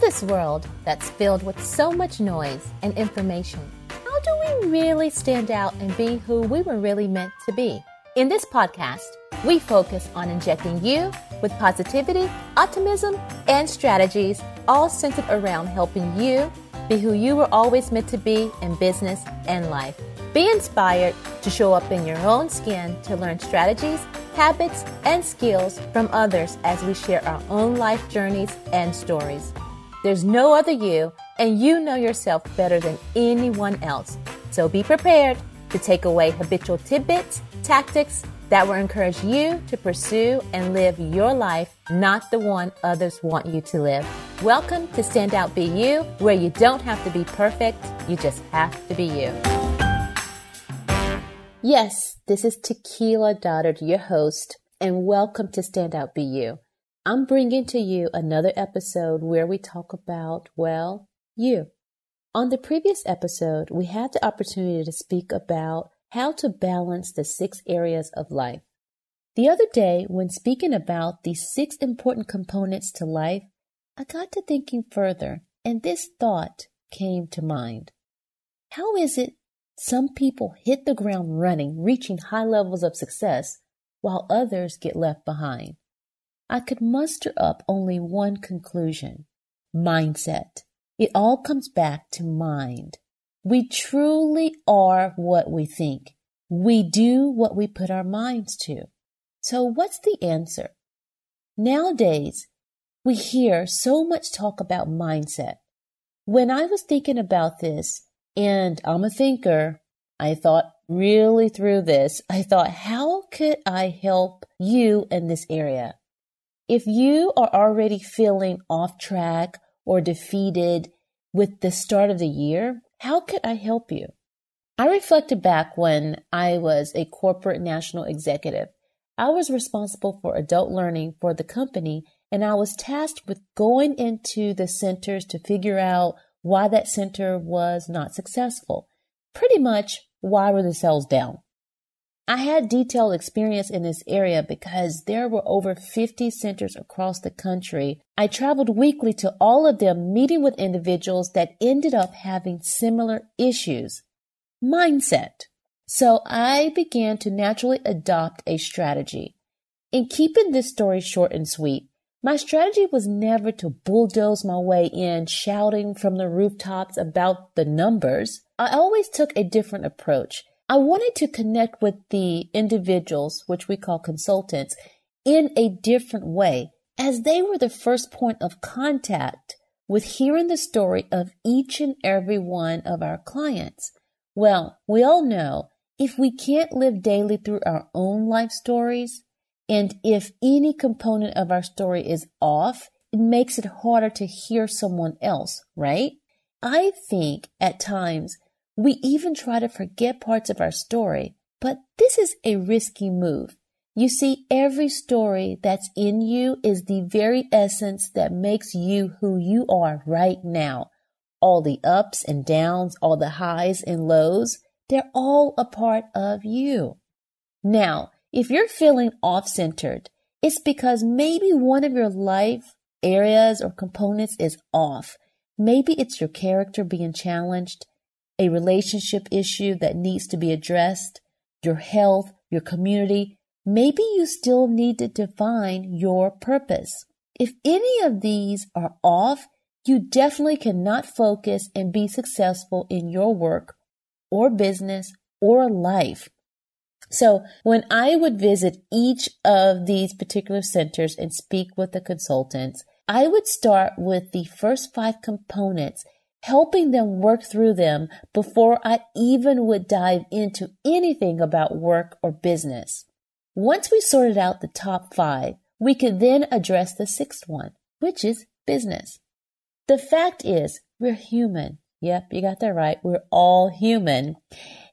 this world that's filled with so much noise and information, how do we really stand out and be who we were really meant to be? In this podcast, we focus on injecting you with positivity, optimism, and strategies, all centered around helping you be who you were always meant to be in business and life. Be inspired to show up in your own skin to learn strategies, habits, and skills from others as we share our own life journeys and stories. There's no other you, and you know yourself better than anyone else. So be prepared to take away habitual tidbits, tactics that will encourage you to pursue and live your life, not the one others want you to live. Welcome to Stand Out Be You, where you don't have to be perfect, you just have to be you. Yes, this is Tequila Doddard, your host, and welcome to Stand Out Be You. I'm bringing to you another episode where we talk about, well, you. On the previous episode, we had the opportunity to speak about how to balance the six areas of life. The other day, when speaking about the six important components to life, I got to thinking further, and this thought came to mind. How is it some people hit the ground running, reaching high levels of success, while others get left behind? I could muster up only one conclusion mindset. It all comes back to mind. We truly are what we think. We do what we put our minds to. So, what's the answer? Nowadays, we hear so much talk about mindset. When I was thinking about this, and I'm a thinker, I thought really through this. I thought, how could I help you in this area? If you are already feeling off track or defeated with the start of the year, how could I help you? I reflected back when I was a corporate national executive. I was responsible for adult learning for the company, and I was tasked with going into the centers to figure out why that center was not successful. Pretty much, why were the sales down? I had detailed experience in this area because there were over 50 centers across the country. I traveled weekly to all of them, meeting with individuals that ended up having similar issues. Mindset. So I began to naturally adopt a strategy. In keeping this story short and sweet, my strategy was never to bulldoze my way in shouting from the rooftops about the numbers. I always took a different approach. I wanted to connect with the individuals, which we call consultants, in a different way, as they were the first point of contact with hearing the story of each and every one of our clients. Well, we all know if we can't live daily through our own life stories, and if any component of our story is off, it makes it harder to hear someone else, right? I think at times we even try to forget parts of our story, but this is a risky move. You see, every story that's in you is the very essence that makes you who you are right now. All the ups and downs, all the highs and lows, they're all a part of you. Now, if you're feeling off centered, it's because maybe one of your life areas or components is off. Maybe it's your character being challenged a relationship issue that needs to be addressed, your health, your community, maybe you still need to define your purpose. If any of these are off, you definitely cannot focus and be successful in your work or business or life. So when I would visit each of these particular centers and speak with the consultants, I would start with the first five components helping them work through them before I even would dive into anything about work or business. Once we sorted out the top five, we could then address the sixth one, which is business. The fact is, we're human. Yep, you got that right. We're all human.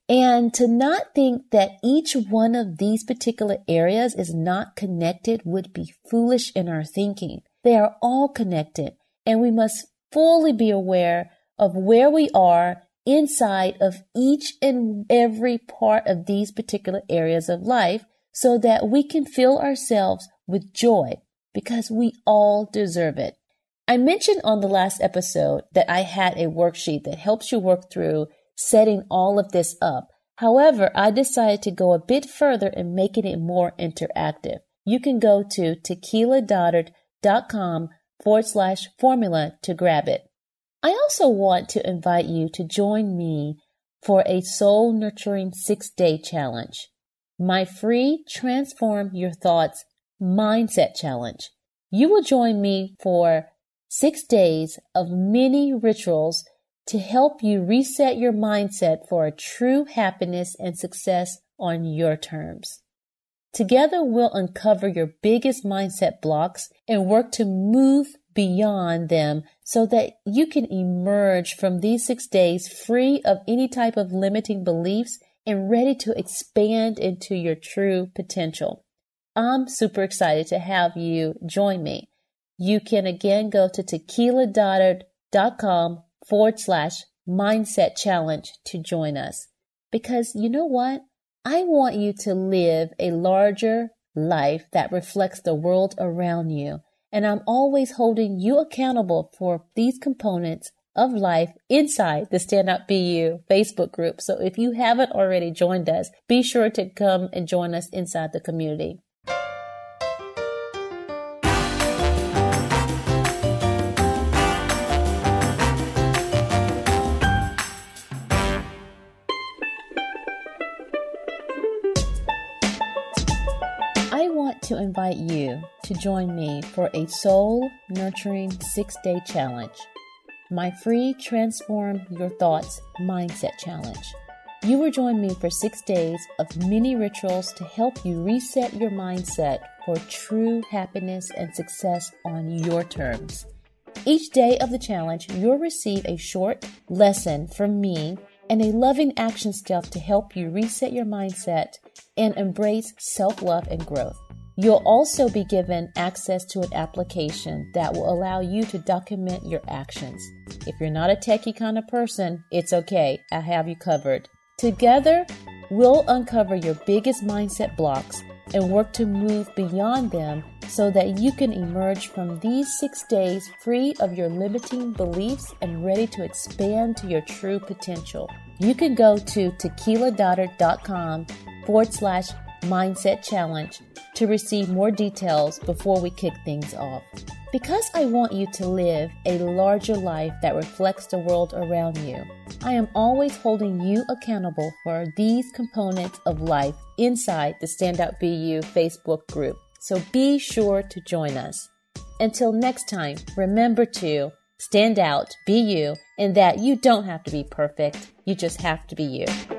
And to not think that each one of these particular areas is not connected would be foolish in our thinking. They are all connected and we must fully be aware of where we are inside of each and every part of these particular areas of life so that we can fill ourselves with joy because we all deserve it. I mentioned on the last episode that I had a worksheet that helps you work through setting all of this up. However, I decided to go a bit further and making it more interactive. You can go to tequiladoddard.com forward slash formula to grab it. I also want to invite you to join me for a soul nurturing six day challenge. My free Transform Your Thoughts Mindset Challenge. You will join me for six days of mini rituals to help you reset your mindset for a true happiness and success on your terms. Together, we'll uncover your biggest mindset blocks and work to move beyond them so that you can emerge from these six days free of any type of limiting beliefs and ready to expand into your true potential. I'm super excited to have you join me. You can again go to tequiladoddard.com forward slash mindset challenge to join us. Because you know what? I want you to live a larger life that reflects the world around you. And I'm always holding you accountable for these components of life inside the Stand Up You Facebook group. So if you haven't already joined us, be sure to come and join us inside the community. To invite you to join me for a soul nurturing six day challenge, my free Transform Your Thoughts Mindset Challenge. You will join me for six days of mini rituals to help you reset your mindset for true happiness and success on your terms. Each day of the challenge, you'll receive a short lesson from me and a loving action step to help you reset your mindset and embrace self love and growth. You'll also be given access to an application that will allow you to document your actions. If you're not a techie kind of person, it's okay. I have you covered. Together, we'll uncover your biggest mindset blocks and work to move beyond them so that you can emerge from these six days free of your limiting beliefs and ready to expand to your true potential. You can go to tequiladoddard.com forward slash mindset challenge to receive more details before we kick things off. Because I want you to live a larger life that reflects the world around you, I am always holding you accountable for these components of life inside the Stand Out Be You Facebook group. So be sure to join us. Until next time, remember to stand out, be you, and that you don't have to be perfect. You just have to be you.